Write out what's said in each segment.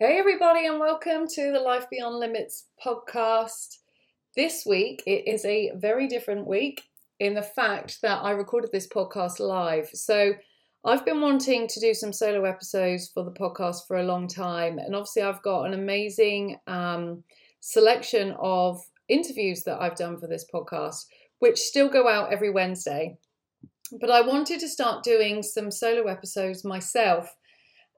Hey, everybody, and welcome to the Life Beyond Limits podcast. This week, it is a very different week in the fact that I recorded this podcast live. So, I've been wanting to do some solo episodes for the podcast for a long time, and obviously, I've got an amazing um, selection of interviews that I've done for this podcast, which still go out every Wednesday. But I wanted to start doing some solo episodes myself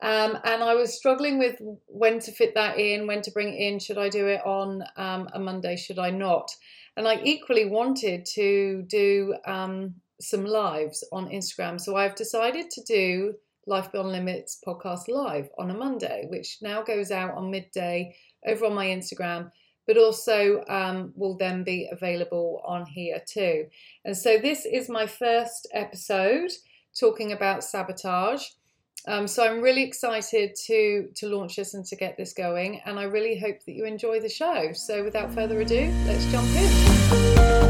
um, and I was struggling with when to fit that in, when to bring it in. Should I do it on um, a Monday? Should I not? And I equally wanted to do um, some lives on Instagram. So I've decided to do Life Beyond Limits podcast live on a Monday, which now goes out on midday over on my Instagram, but also um, will then be available on here too. And so this is my first episode talking about sabotage. Um, so I'm really excited to to launch this and to get this going, and I really hope that you enjoy the show. So without further ado, let's jump in.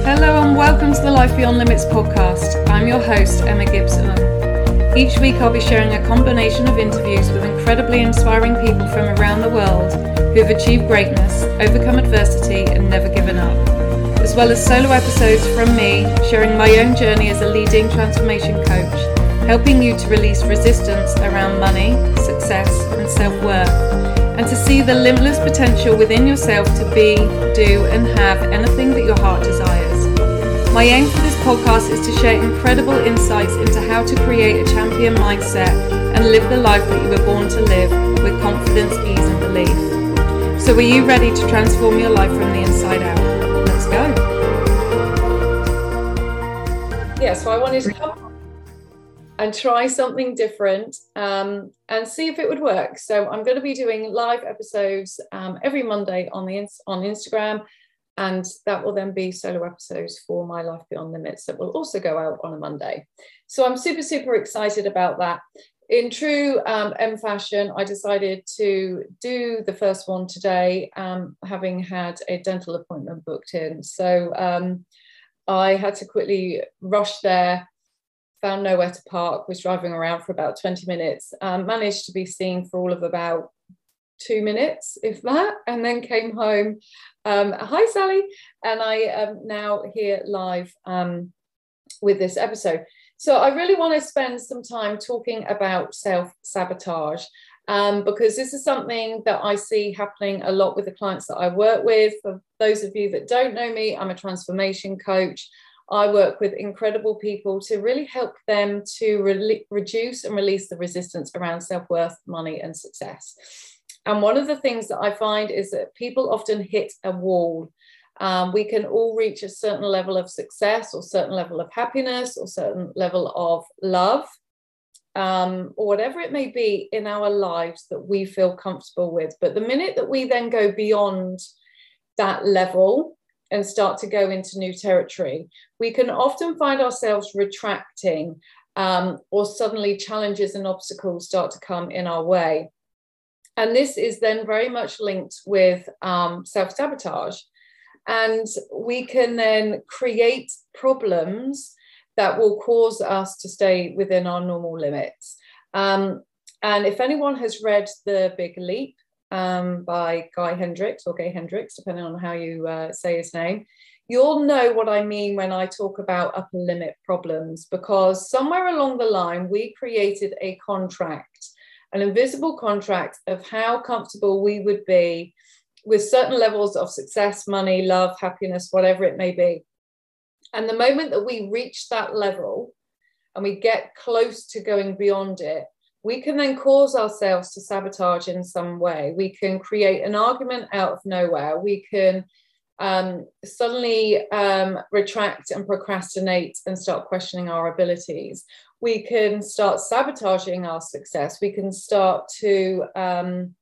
Hello and welcome to the Life Beyond Limits podcast. I'm your host Emma Gibson. Each week I'll be sharing a combination of interviews with incredibly inspiring people from around the world who have achieved greatness, overcome adversity, and never given up. As well as solo episodes from me sharing my own journey as a leading transformation coach helping you to release resistance around money, success, and self worth, and to see the limitless potential within yourself to be, do, and have anything that your heart desires. My aim for this podcast is to share incredible insights into how to create a champion mindset and live the life that you were born to live with confidence, ease, and belief. So, are you ready to transform your life from the inside out? Let's go. Yeah, so I wanted to come and try something different um, and see if it would work. So I'm going to be doing live episodes um, every Monday on the on Instagram, and that will then be solo episodes for my Life Beyond Limits that will also go out on a Monday. So I'm super super excited about that. In true um, M fashion, I decided to do the first one today, um, having had a dental appointment booked in. So um, I had to quickly rush there found nowhere to park, was driving around for about 20 minutes, um, managed to be seen for all of about two minutes, if that, and then came home. Um, Hi, Sally. And I am now here live um, with this episode. So I really want to spend some time talking about self sabotage. Um, because this is something that I see happening a lot with the clients that I work with. For those of you that don't know me, I'm a transformation coach. I work with incredible people to really help them to re- reduce and release the resistance around self worth, money, and success. And one of the things that I find is that people often hit a wall. Um, we can all reach a certain level of success or certain level of happiness or certain level of love um, or whatever it may be in our lives that we feel comfortable with. But the minute that we then go beyond that level, and start to go into new territory, we can often find ourselves retracting um, or suddenly challenges and obstacles start to come in our way. And this is then very much linked with um, self sabotage. And we can then create problems that will cause us to stay within our normal limits. Um, and if anyone has read The Big Leap, um, by Guy Hendricks or Gay Hendricks, depending on how you uh, say his name, you'll know what I mean when I talk about upper limit problems because somewhere along the line, we created a contract, an invisible contract of how comfortable we would be with certain levels of success, money, love, happiness, whatever it may be. And the moment that we reach that level and we get close to going beyond it, we can then cause ourselves to sabotage in some way. We can create an argument out of nowhere. We can um, suddenly um, retract and procrastinate and start questioning our abilities. We can start sabotaging our success. We can start to um,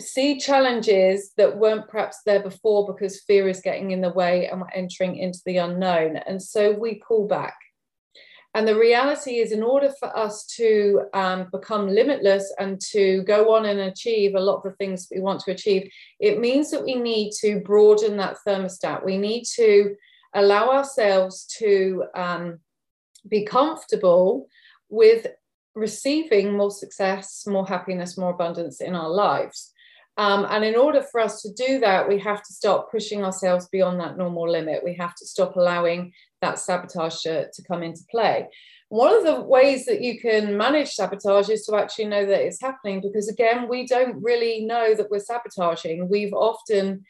see challenges that weren't perhaps there before because fear is getting in the way and we're entering into the unknown. And so we pull back and the reality is, in order for us to um, become limitless and to go on and achieve a lot of the things we want to achieve, it means that we need to broaden that thermostat. We need to allow ourselves to um, be comfortable with receiving more success, more happiness, more abundance in our lives. Um, and in order for us to do that, we have to stop pushing ourselves beyond that normal limit. We have to stop allowing that sabotage to, to come into play. One of the ways that you can manage sabotage is to actually know that it's happening because, again, we don't really know that we're sabotaging. We've often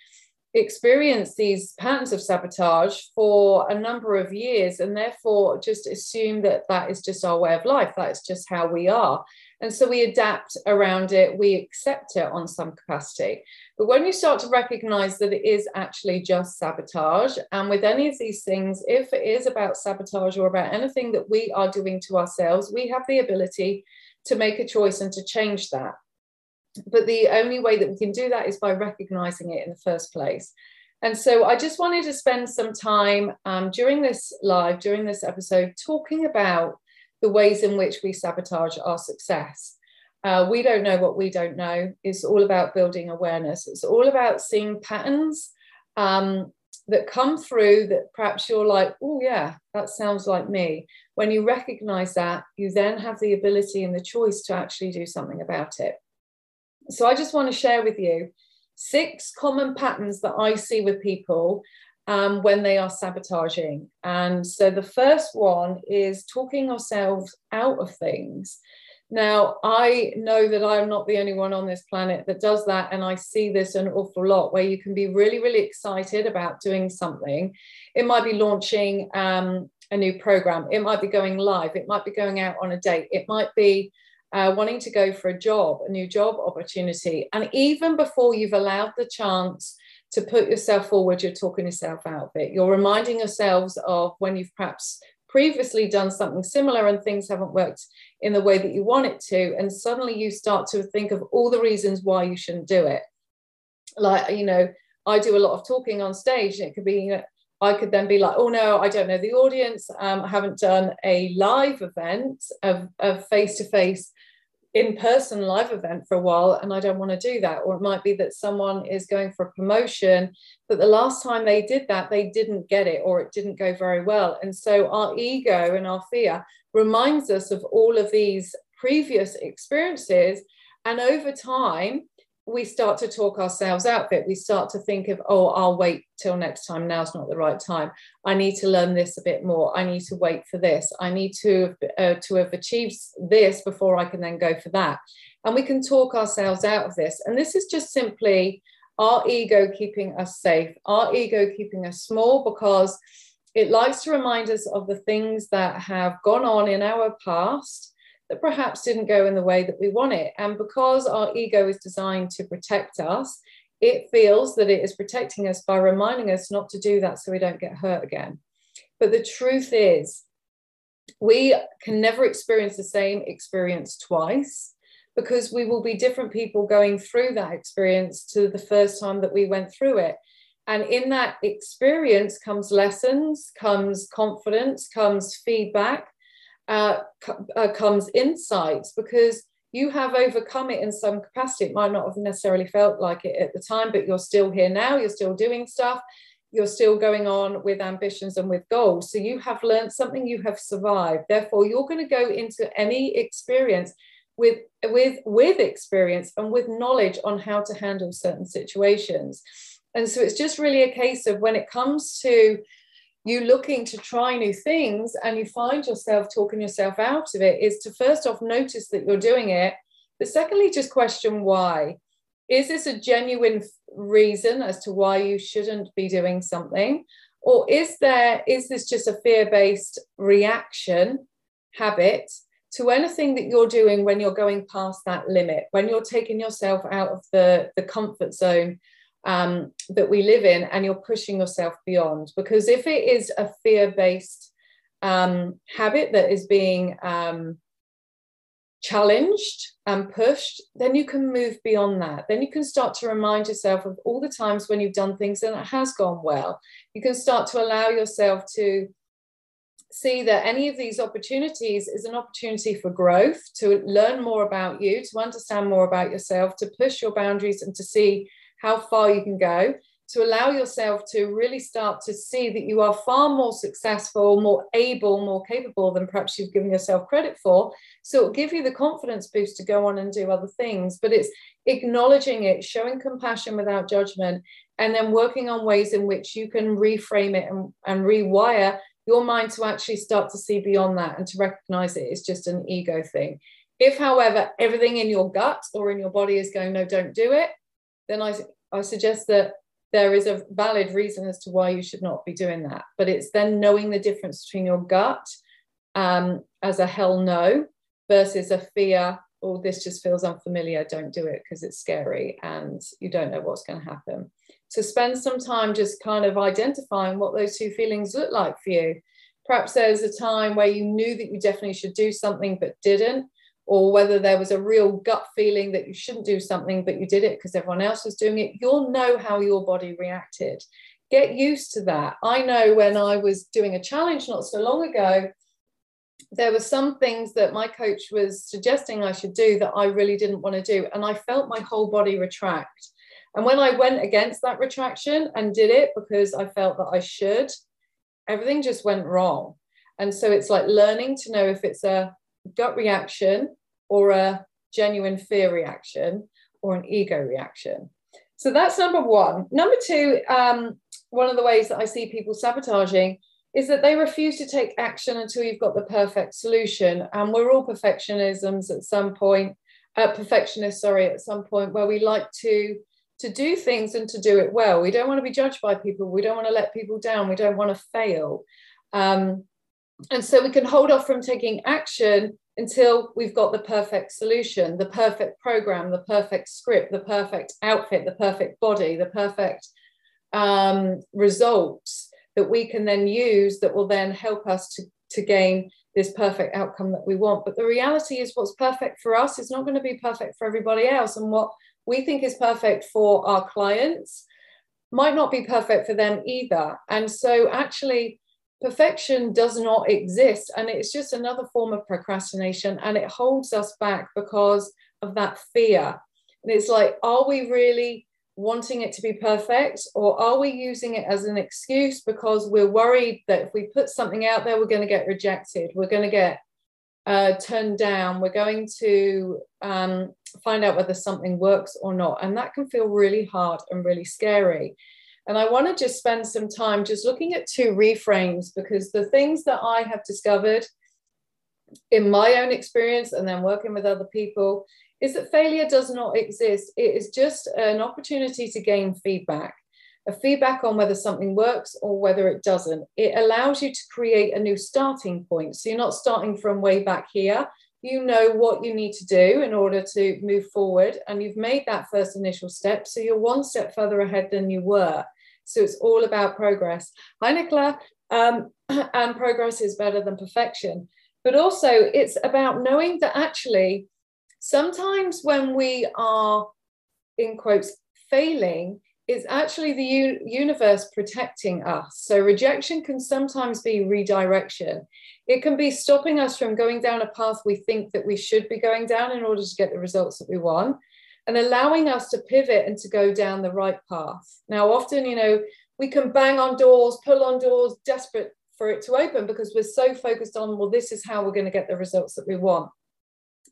experienced these patterns of sabotage for a number of years and therefore just assume that that is just our way of life. That is just how we are. And so we adapt around it, we accept it on some capacity. But when you start to recognize that it is actually just sabotage, and with any of these things, if it is about sabotage or about anything that we are doing to ourselves, we have the ability to make a choice and to change that. But the only way that we can do that is by recognizing it in the first place. And so I just wanted to spend some time um, during this live, during this episode, talking about the ways in which we sabotage our success. Uh, we don't know what we don't know. It's all about building awareness. It's all about seeing patterns um, that come through that perhaps you're like, oh, yeah, that sounds like me. When you recognize that, you then have the ability and the choice to actually do something about it. So I just want to share with you six common patterns that I see with people um, when they are sabotaging. And so the first one is talking ourselves out of things. Now, I know that I'm not the only one on this planet that does that. And I see this an awful lot where you can be really, really excited about doing something. It might be launching um, a new program, it might be going live, it might be going out on a date, it might be uh, wanting to go for a job, a new job opportunity. And even before you've allowed the chance to put yourself forward, you're talking yourself out of it. You're reminding yourselves of when you've perhaps previously done something similar and things haven't worked in the way that you want it to. And suddenly you start to think of all the reasons why you shouldn't do it. Like, you know, I do a lot of talking on stage, and it could be, you know, I could then be like, oh no, I don't know the audience. Um, I haven't done a live event of face to face in-person live event for a while and I don't want to do that. Or it might be that someone is going for a promotion, but the last time they did that, they didn't get it or it didn't go very well. And so our ego and our fear reminds us of all of these previous experiences. And over time, we start to talk ourselves out of it. We start to think of, oh, I'll wait till next time. Now's not the right time. I need to learn this a bit more. I need to wait for this. I need to uh, to have achieved this before I can then go for that. And we can talk ourselves out of this. And this is just simply our ego keeping us safe, our ego keeping us small because it likes to remind us of the things that have gone on in our past that perhaps didn't go in the way that we want it. And because our ego is designed to protect us, it feels that it is protecting us by reminding us not to do that so we don't get hurt again. But the truth is, we can never experience the same experience twice because we will be different people going through that experience to the first time that we went through it. And in that experience comes lessons, comes confidence, comes feedback, uh, uh, comes insights because you have overcome it in some capacity. It might not have necessarily felt like it at the time, but you're still here now, you're still doing stuff, you're still going on with ambitions and with goals. So you have learned something, you have survived. Therefore, you're going to go into any experience with with with experience and with knowledge on how to handle certain situations. And so it's just really a case of when it comes to you looking to try new things and you find yourself talking yourself out of it is to first off notice that you're doing it. But secondly just question why. Is this a genuine reason as to why you shouldn't be doing something? Or is there is this just a fear-based reaction habit to anything that you're doing when you're going past that limit when you're taking yourself out of the the comfort zone um, that we live in and you're pushing yourself beyond. Because if it is a fear based um, habit that is being um, challenged and pushed, then you can move beyond that. Then you can start to remind yourself of all the times when you've done things and it has gone well. You can start to allow yourself to see that any of these opportunities is an opportunity for growth, to learn more about you, to understand more about yourself, to push your boundaries and to see how far you can go. to allow yourself to really start to see that you are far more successful, more able, more capable than perhaps you've given yourself credit for. So it'll give you the confidence boost to go on and do other things. But it's acknowledging it, showing compassion without judgment, and then working on ways in which you can reframe it and, and rewire your mind to actually start to see beyond that and to recognize it is just an ego thing. If, however, everything in your gut or in your body is going, no, don't do it, then I, I suggest that there is a valid reason as to why you should not be doing that. But it's then knowing the difference between your gut um, as a hell no versus a fear, oh, this just feels unfamiliar, don't do it because it's scary and you don't know what's going to happen. So spend some time just kind of identifying what those two feelings look like for you. Perhaps there's a time where you knew that you definitely should do something but didn't or whether there was a real gut feeling that you shouldn't do something, but you did it because everyone else was doing it, you'll know how your body reacted. Get used to that. I know when I was doing a challenge not so long ago, there were some things that my coach was suggesting I should do that I really didn't want to do. And I felt my whole body retract. And when I went against that retraction and did it because I felt that I should, everything just went wrong. And so it's like learning to know if it's a gut reaction or a genuine fear reaction or an ego reaction. So that's number one. Number two, um, one of the ways that I see people sabotaging is that they refuse to take action until you've got the perfect solution. And we're all perfectionisms at some point, uh, perfectionists, sorry, at some point where we like to to do things and to do it well. We don't want to be judged by people. We don't want to let people down. We don't want to fail. Um, and so we can hold off from taking action until we've got the perfect solution, the perfect program, the perfect script, the perfect outfit, the perfect body, the perfect um, results that we can then use that will then help us to, to gain this perfect outcome that we want. But the reality is, what's perfect for us is not going to be perfect for everybody else. And what we think is perfect for our clients might not be perfect for them either. And so, actually, perfection does not exist and it's just another form of procrastination and it holds us back because of that fear. And it's like are we really wanting it to be perfect or are we using it as an excuse because we're worried that if we put something out there we're going to get rejected we're going to get uh, turned down we're going to um, find out whether something works or not? And that can feel really hard and really scary and I want to just spend some time just looking at two reframes because the things that I have discovered in my own experience and then working with other people is that failure does not exist. It is just an opportunity to gain feedback, a feedback on whether something works or whether it doesn't. It allows you to create a new starting point. So you're not starting from way back here. You know what you need to do in order to move forward, and you've made that first initial step. So you're one step further ahead than you were. So it's all about progress. Hi, Nicola. Um, and progress is better than perfection. But also, it's about knowing that actually, sometimes when we are, in quotes, failing, it's actually the u- universe protecting us. So rejection can sometimes be redirection. It can be stopping us from going down a path we think that we should be going down in order to get the results that we want and allowing us to pivot and to go down the right path. Now, often, you know, we can bang on doors, pull on doors, desperate for it to open because we're so focused on, well, this is how we're going to get the results that we want.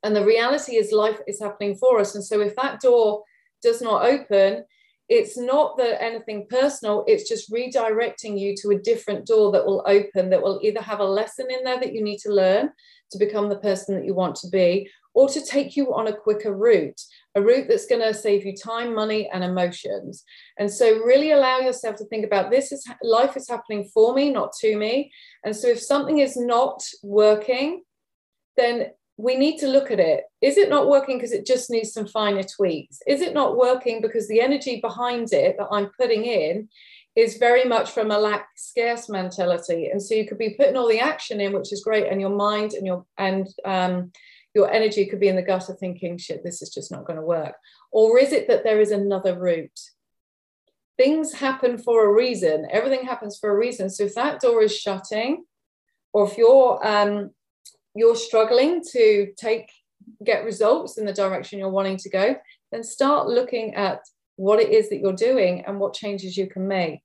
And the reality is, life is happening for us. And so, if that door does not open, it's not that anything personal, it's just redirecting you to a different door that will open, that will either have a lesson in there that you need to learn to become the person that you want to be, or to take you on a quicker route, a route that's going to save you time, money, and emotions. And so, really allow yourself to think about this is life is happening for me, not to me. And so, if something is not working, then we need to look at it. Is it not working because it just needs some finer tweaks? Is it not working because the energy behind it that I'm putting in is very much from a lack scarce mentality? And so you could be putting all the action in, which is great, and your mind and your and um, your energy could be in the gutter thinking, shit, this is just not going to work. Or is it that there is another route? Things happen for a reason. Everything happens for a reason. So if that door is shutting, or if you're um, you're struggling to take get results in the direction you're wanting to go, then start looking at what it is that you're doing and what changes you can make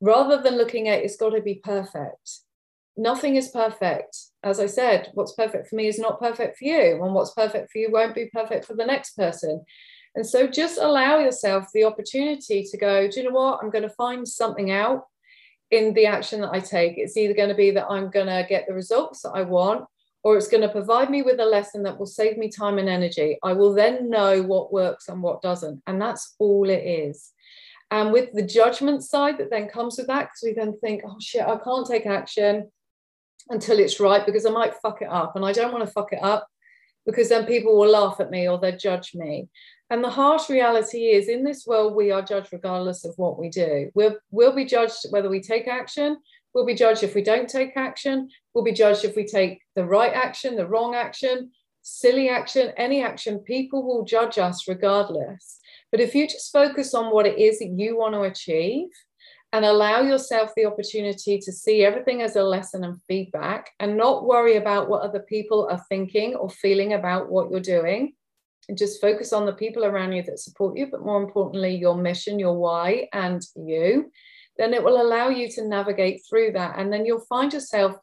rather than looking at it's got to be perfect nothing is perfect as i said what's perfect for me is not perfect for you and what's perfect for you won't be perfect for the next person and so just allow yourself the opportunity to go do you know what i'm going to find something out in the action that i take it's either going to be that i'm going to get the results that i want or it's going to provide me with a lesson that will save me time and energy. I will then know what works and what doesn't. And that's all it is. And with the judgment side that then comes with that, because we then think, oh shit, I can't take action until it's right because I might fuck it up. And I don't want to fuck it up because then people will laugh at me or they'll judge me. And the harsh reality is in this world, we are judged regardless of what we do. We'll, we'll be judged whether we take action We'll be judged if we don't take action. We'll be judged if we take the right action, the wrong action, silly action, any action. People will judge us regardless. But if you just focus on what it is that you want to achieve and allow yourself the opportunity to see everything as a lesson and feedback and not worry about what other people are thinking or feeling about what you're doing, and just focus on the people around you that support you, but more importantly, your mission, your why, and you then it will allow you to navigate through that. And then you'll find yourself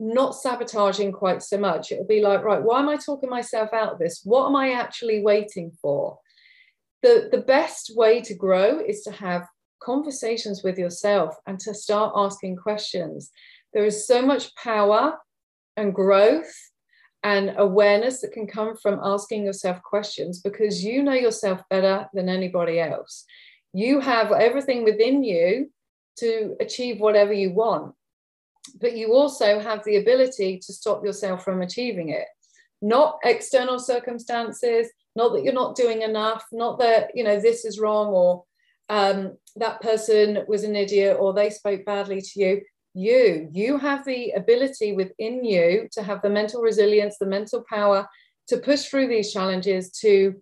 not sabotaging quite so much. It'll be like, right, why am I talking myself out of this? What am I actually waiting for? The, the best way to grow is to have conversations with yourself and to start asking questions. There is so much power and growth and awareness that can come from asking yourself questions because you know yourself better than anybody else. You have everything within you to achieve whatever you want. But you also have the ability to stop yourself from achieving it. Not external circumstances, not that you're not doing enough, not that, you know, this is wrong or um, that person was an idiot or they spoke badly to you. You, you have the ability within you to have the mental resilience, the mental power to push through these challenges, to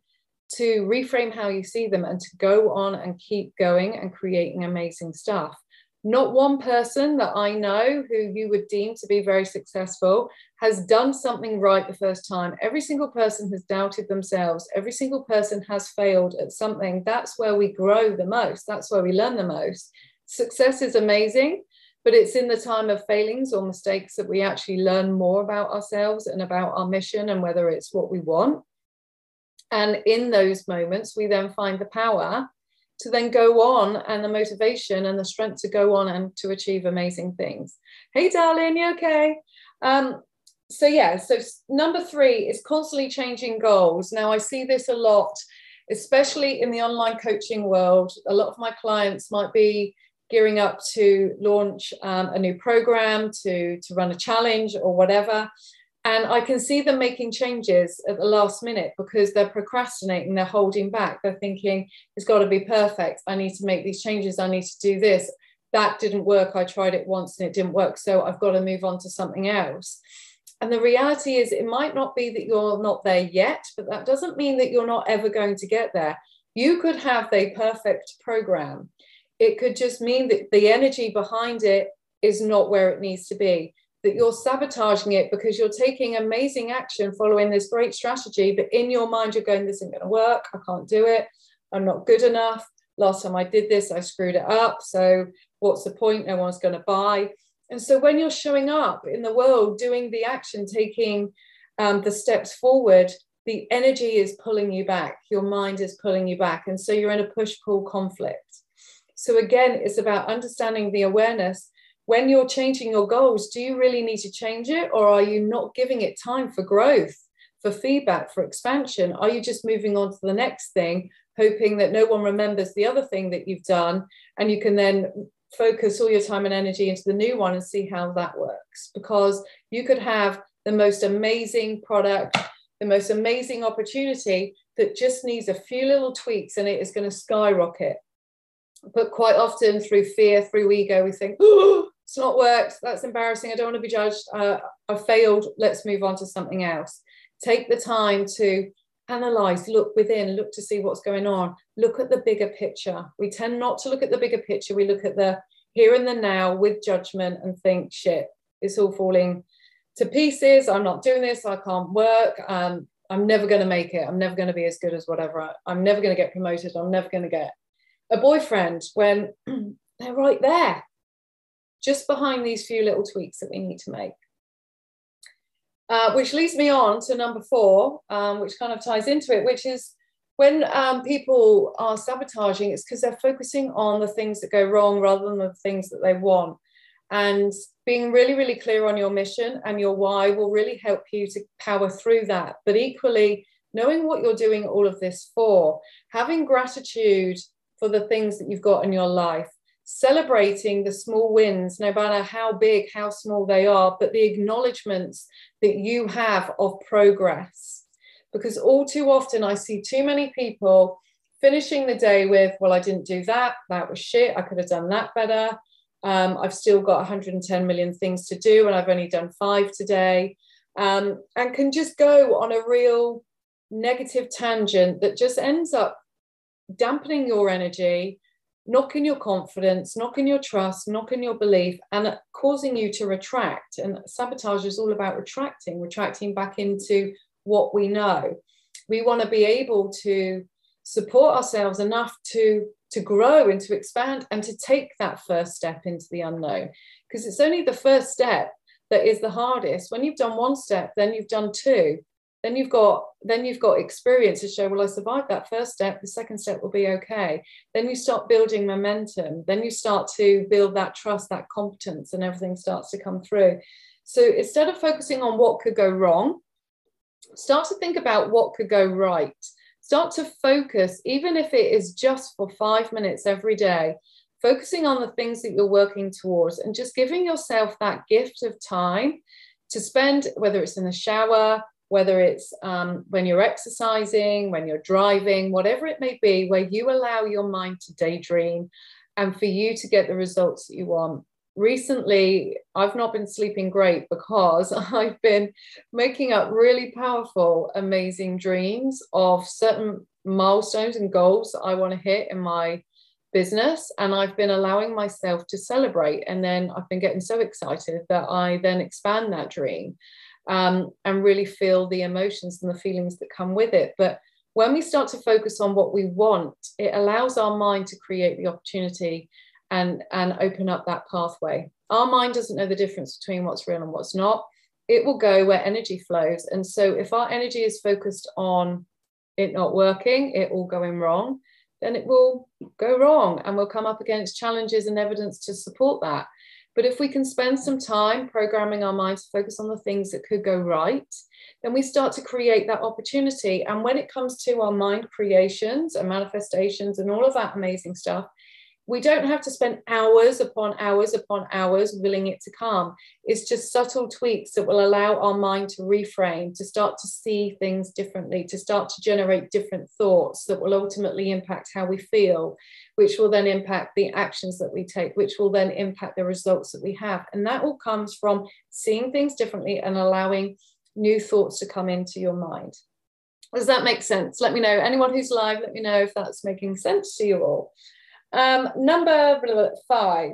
to reframe how you see them and to go on and keep going and creating amazing stuff. Not one person that I know who you would deem to be very successful has done something right the first time. Every single person has doubted themselves. Every single person has failed at something. That's where we grow the most. That's where we learn the most. Success is amazing, but it's in the time of failings or mistakes that we actually learn more about ourselves and about our mission and whether it's what we want. And in those moments, we then find the power to then go on and the motivation and the strength to go on and to achieve amazing things. Hey, darling, you okay? Um, so, yeah, so number three is constantly changing goals. Now, I see this a lot, especially in the online coaching world. A lot of my clients might be gearing up to launch um, a new program, to, to run a challenge or whatever. And I can see them making changes at the last minute because they're procrastinating, they're holding back, they're thinking, it's got to be perfect. I need to make these changes, I need to do this. That didn't work. I tried it once and it didn't work. So I've got to move on to something else. And the reality is, it might not be that you're not there yet, but that doesn't mean that you're not ever going to get there. You could have the perfect program. It could just mean that the energy behind it is not where it needs to be that you're sabotaging it because you're taking amazing action following this great strategy, but in your mind, you're going, This isn't going to work. I can't do it. I'm not good enough. Last time I did this, I screwed it up. So, what's the point? No one's going to buy. And so, when you're showing up in the world, doing the action, taking um, the steps forward, the energy is pulling you back. Your mind is pulling you back. And so, you're in a push pull conflict. So, again, it's about understanding the awareness when you're changing your goals, do you really need to change it or are you not giving it time for growth, for feedback, for expansion? Are you just moving on to the next thing, hoping that no one remembers the other thing that you've done and you can then focus all your time and energy into the new one and see how that works? Because you could have the most amazing product, the most amazing opportunity that just needs a few little tweaks and it is going to skyrocket. But quite often, through fear, through ego, we think, oh, it's not worked. That's embarrassing. I don't want to be judged. Uh, I failed. Let's move on to something else. Take the time to analyze, look within, look to see what's going on, look at the bigger picture. We tend not to look at the bigger picture. We look at the here and the now with judgment and think, shit, it's all falling to pieces. I'm not doing this. I can't work. Um, I'm never going to make it. I'm never going to be as good as whatever. I, I'm never going to get promoted. I'm never going to get a boyfriend when they're right there, just behind these few little tweaks that we need to make. Uh, which leads me on to number four, um, which kind of ties into it, which is when um, people are sabotaging, it's because they're focusing on the things that go wrong rather than the things that they want. And being really, really clear on your mission and your why will really help you to power through that. But equally, knowing what you're doing all of this for, having gratitude for the things that you've got in your life, celebrating the small wins, no matter how big, how small they are, but the acknowledgements that you have of progress. Because all too often I see too many people finishing the day with, well, I didn't do that, that was shit, I could have done that better. Um, I've still got 110 million things to do, and I've only done five today. Um, and can just go on a real negative tangent that just ends up dampening your energy, knocking your confidence, knocking your trust, knocking your belief, and causing you to retract. And sabotage is all about retracting, retracting back into what we know. We want to be able to support ourselves enough to to grow and to expand and to take that first step into the unknown because it's only the first step that is the hardest when you've done one step then you've done two then you've got then you've got experience to show well i survived that first step the second step will be okay. Then you start building momentum. Then you start to build that trust that competence and everything starts to come through. So instead of focusing on what could go wrong start to think about what could go right. Start to focus even if it is just for 5 minutes every day focusing on the things that you're working towards and just giving yourself that gift of time to spend whether it's in the shower whether it's um, when you're exercising, when you're driving, whatever it may be, where you allow your mind to daydream and for you to get the results that you want. Recently, I've not been sleeping great because I've been making up really powerful, amazing dreams of certain milestones and goals that I want to hit in my business and I've been allowing myself to celebrate and then I've been getting so excited that I then expand that dream um, and really feel the emotions and the feelings that come with it. But when we start to focus on what we want, it allows our mind to create the opportunity and, and open up that pathway. Our mind doesn't know the difference between what's real and what's not. It will go where energy flows. And so if our energy is focused on it not working, it all going wrong, then it will go wrong and we'll come up against challenges and evidence to support that. But if we can spend some time programming our mind to focus on the things that could go right, then we start to create that opportunity. And when it comes to our mind creations and manifestations and all of that amazing stuff, we don't have to spend hours upon hours upon hours willing it to come. It's just subtle tweaks that will allow our mind to reframe, to start to see things differently, to start to generate different thoughts that will ultimately impact how we feel, which will then impact the actions that we take, which will then impact the results that we have. And that all comes from seeing things differently and allowing new thoughts to come into your mind. Does that make sense? Let me know. Anyone who's live, let me know if that's making sense to you all. Um, number five,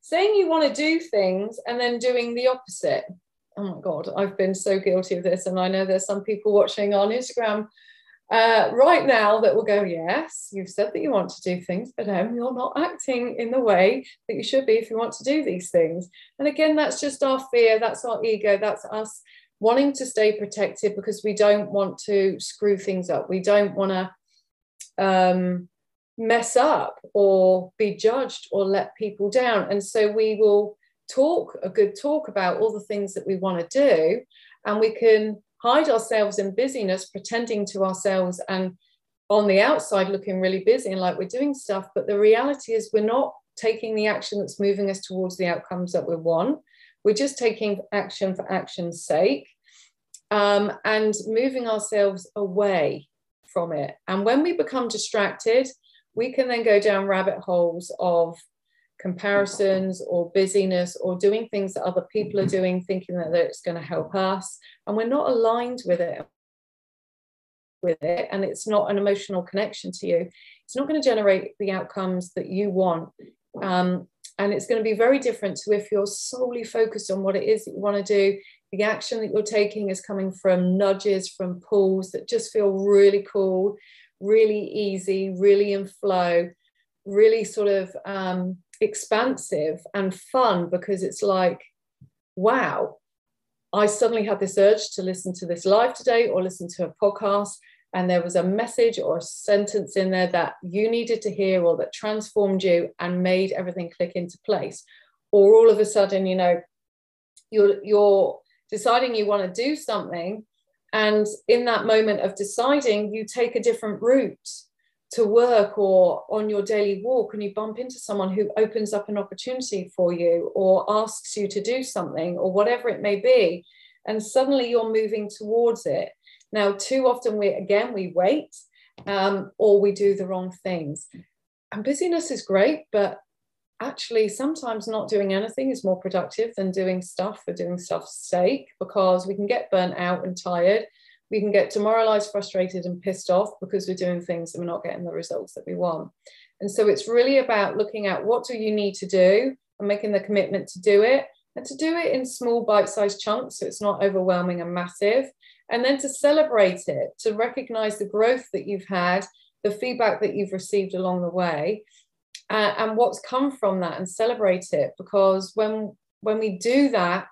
saying you want to do things and then doing the opposite. Oh my God, I've been so guilty of this. And I know there's some people watching on Instagram uh, right now that will go, Yes, you've said that you want to do things, but um, you're not acting in the way that you should be if you want to do these things. And again, that's just our fear, that's our ego, that's us wanting to stay protected because we don't want to screw things up. We don't want to. Um, mess up or be judged or let people down. And so we will talk a good talk about all the things that we want to do, and we can hide ourselves in busyness, pretending to ourselves and on the outside looking really busy and like we're doing stuff. But the reality is, we're not taking the action that's moving us towards the outcomes that we want. We're just taking action for action's sake um, and moving ourselves away from it. And when we become distracted, we can then go down rabbit holes of comparisons or busyness or doing things that other people are doing, thinking that it's going to help us. And we're not aligned with it. With it and it's not an emotional connection to you. It's not going to generate the outcomes that you want. Um, and it's going to be very different to if you're solely focused on what it is that you want to do. The action that you're taking is coming from nudges from pulls that just feel really cool really easy, really in flow. really sort of um, expansive and fun because it's like, wow, I suddenly had this urge to listen to this live today or listen to a podcast. And there was a message or a sentence in there that you needed to hear or that transformed you and made everything click into place. Or all of a sudden, you know, you're, you're deciding you want to do something. And in that moment of deciding, you take a different route to work or on your daily walk and you bump into someone who opens up an opportunity for you or asks you to do something or whatever it may be and suddenly you're moving towards it. Now too often we again we wait um, or we do the wrong things. And busyness is great but actually sometimes not doing anything is more productive than doing stuff for doing stuff's sake because we can get burnt out and tired we can get demoralized, frustrated, and pissed off because we're doing things and we're not getting the results that we want. And so it's really about looking at what do you need to do and making the commitment to do it and to do it in small bite-sized chunks so it's not overwhelming and massive and then to celebrate it to recognize the growth that you've had the feedback that you've received along the way and what's come from that and celebrate it because when when we do that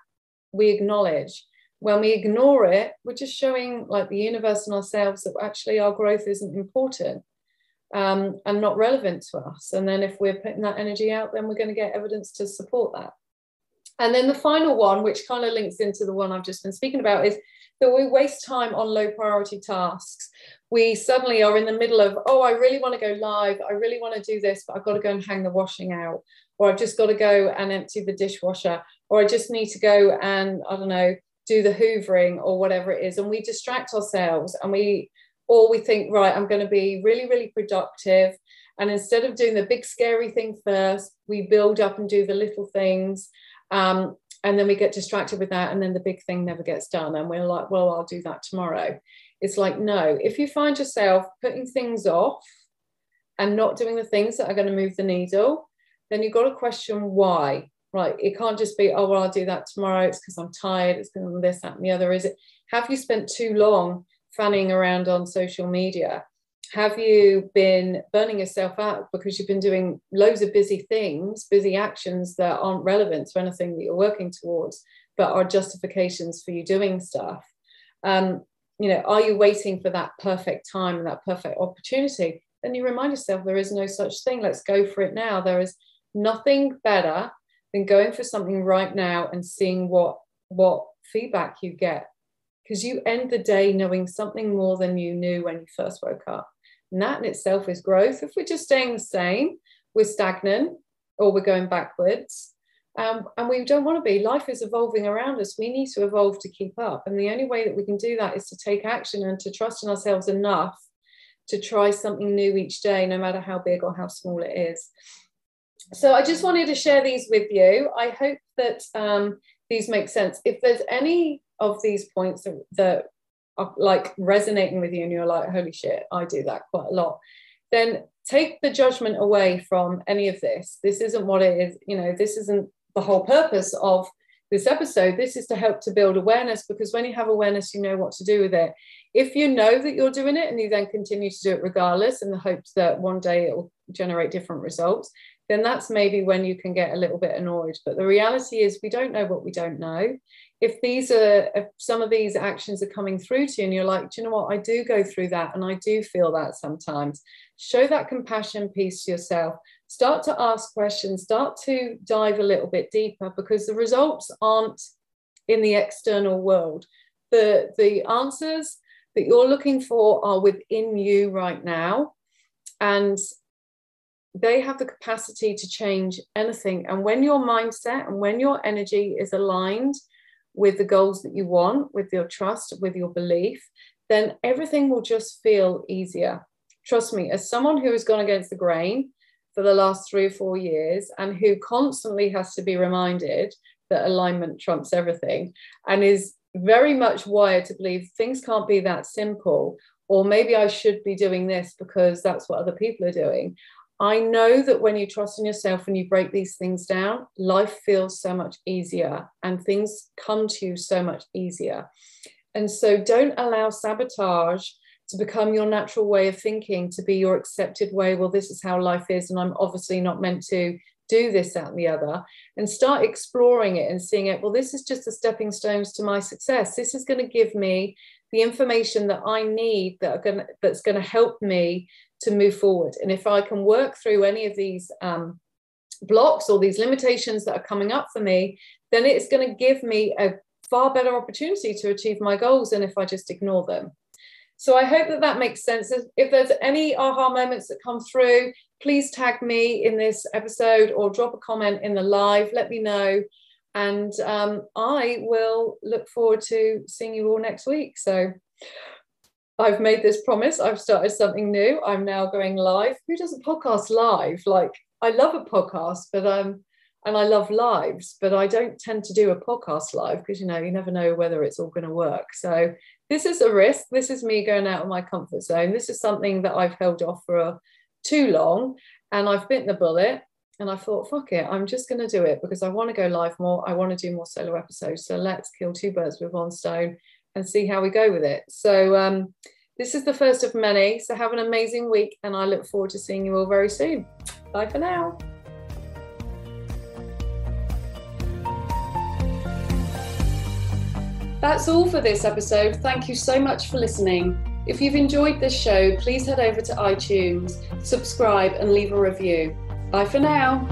we acknowledge when we ignore it, we're just showing like the universe and ourselves that actually our growth isn't important um, and not relevant to us. And then if we're putting that energy out, then we're going to get evidence to support that. And then the final one, which kind of links into the one I've just been speaking about, is that we waste time on low priority tasks. We suddenly are in the middle of, oh, I really want to go live. I really want to do this, but I've got to go and hang the washing out. Or I've just got to go and empty the dishwasher. Or I just need to go and, I don't know, do the hoovering or whatever it is and we distract ourselves and we or we think right i'm going to be really really productive and instead of doing the big scary thing first we build up and do the little things um, and then we get distracted with that and then the big thing never gets done and we're like well i'll do that tomorrow it's like no if you find yourself putting things off and not doing the things that are going to move the needle then you've got to question why. Right it can't just be oh well i'll do that tomorrow. It's because i'm tired. It's because of this that and the other. Is it have you spent too long fanning around on social media? Have you been burning yourself out because you've been doing loads of busy things busy actions that aren't relevant to anything that you're working towards but are justifications for you doing stuff? Um, you know are you waiting for that perfect time and that perfect opportunity? Then you remind yourself there is no such thing. Let's go for it now. There is nothing better than going for something right now and seeing what what feedback you get. Because you end the day knowing something more than you knew when you first woke up. And that in itself is growth. If we're just staying the same we're stagnant or we're going backwards um, and we don't want to be life is evolving around us we need to evolve to keep up and the only way that we can do that is to take action and to trust in ourselves enough to try something new each day no matter how big or how small it is so I just wanted to share these with you. I hope that um, these make sense. If there's any of these points that, that are like resonating with you and you're like, holy shit, I do that quite a lot, then take the judgment away from any of this. This isn't what it is, you know, this isn't the whole purpose of this episode. This is to help to build awareness because when you have awareness, you know what to do with it. If you know that you're doing it and you then continue to do it regardless in the hopes that one day it will generate different results, then that's maybe when you can get a little bit annoyed. But the reality is, we don't know what we don't know. If these are, if some of these actions are coming through to you and you're like, do you know what, I do go through that and I do feel that sometimes, show that compassion piece to yourself. Start to ask questions, start to dive a little bit deeper because the results aren't in the external world. The, the answers that you're looking for are within you right now. And they have the capacity to change anything. And when your mindset and when your energy is aligned with the goals that you want, with your trust, with your belief, then everything will just feel easier. Trust me, as someone who has gone against the grain for the last three or four years and who constantly has to be reminded that alignment trumps everything and is very much wired to believe things can't be that simple or maybe I should be doing this because that's what other people are doing. I know that when you trust in yourself and you break these things down, life feels so much easier and things come to you so much easier. And so don't allow sabotage to become your natural way of thinking, to be your accepted way. Well, this is how life is, and I'm obviously not meant to do this, that, and the other, and start exploring it and seeing it. Well, this is just the stepping stones to my success. This is going to give me the information that I need that are going to, that's going to help me to move forward. And if I can work through any of these um, blocks or these limitations that are coming up for me, then it's going to give me a far better opportunity to achieve my goals than if I just ignore them. So I hope that that makes sense. If there's any aha moments that come through, please tag me in this episode or drop a comment in the live. Let me know. And um, I will look forward to seeing you all next week. So I've made this promise. I've started something new. I'm now going live. Who does a podcast live? Like, I love a podcast, but um, and I love lives, but I don't tend to do a podcast live because you know you never know whether it's all going to work. So this is a risk. This is me going out of my comfort zone. This is something that I've held off for a, too long, and I've bitten the bullet. And I thought, fuck it, I'm just going to do it because I want to go live more. I want to do more solo episodes. So let's kill two birds with one stone and see how we go with it. So um, this is the first of many. So have an amazing week, and I look forward to seeing you all very soon. Bye for now. That's all for this episode. Thank you so much for listening. If you've enjoyed this show, please head over to iTunes, subscribe, and leave a review. Bye for now.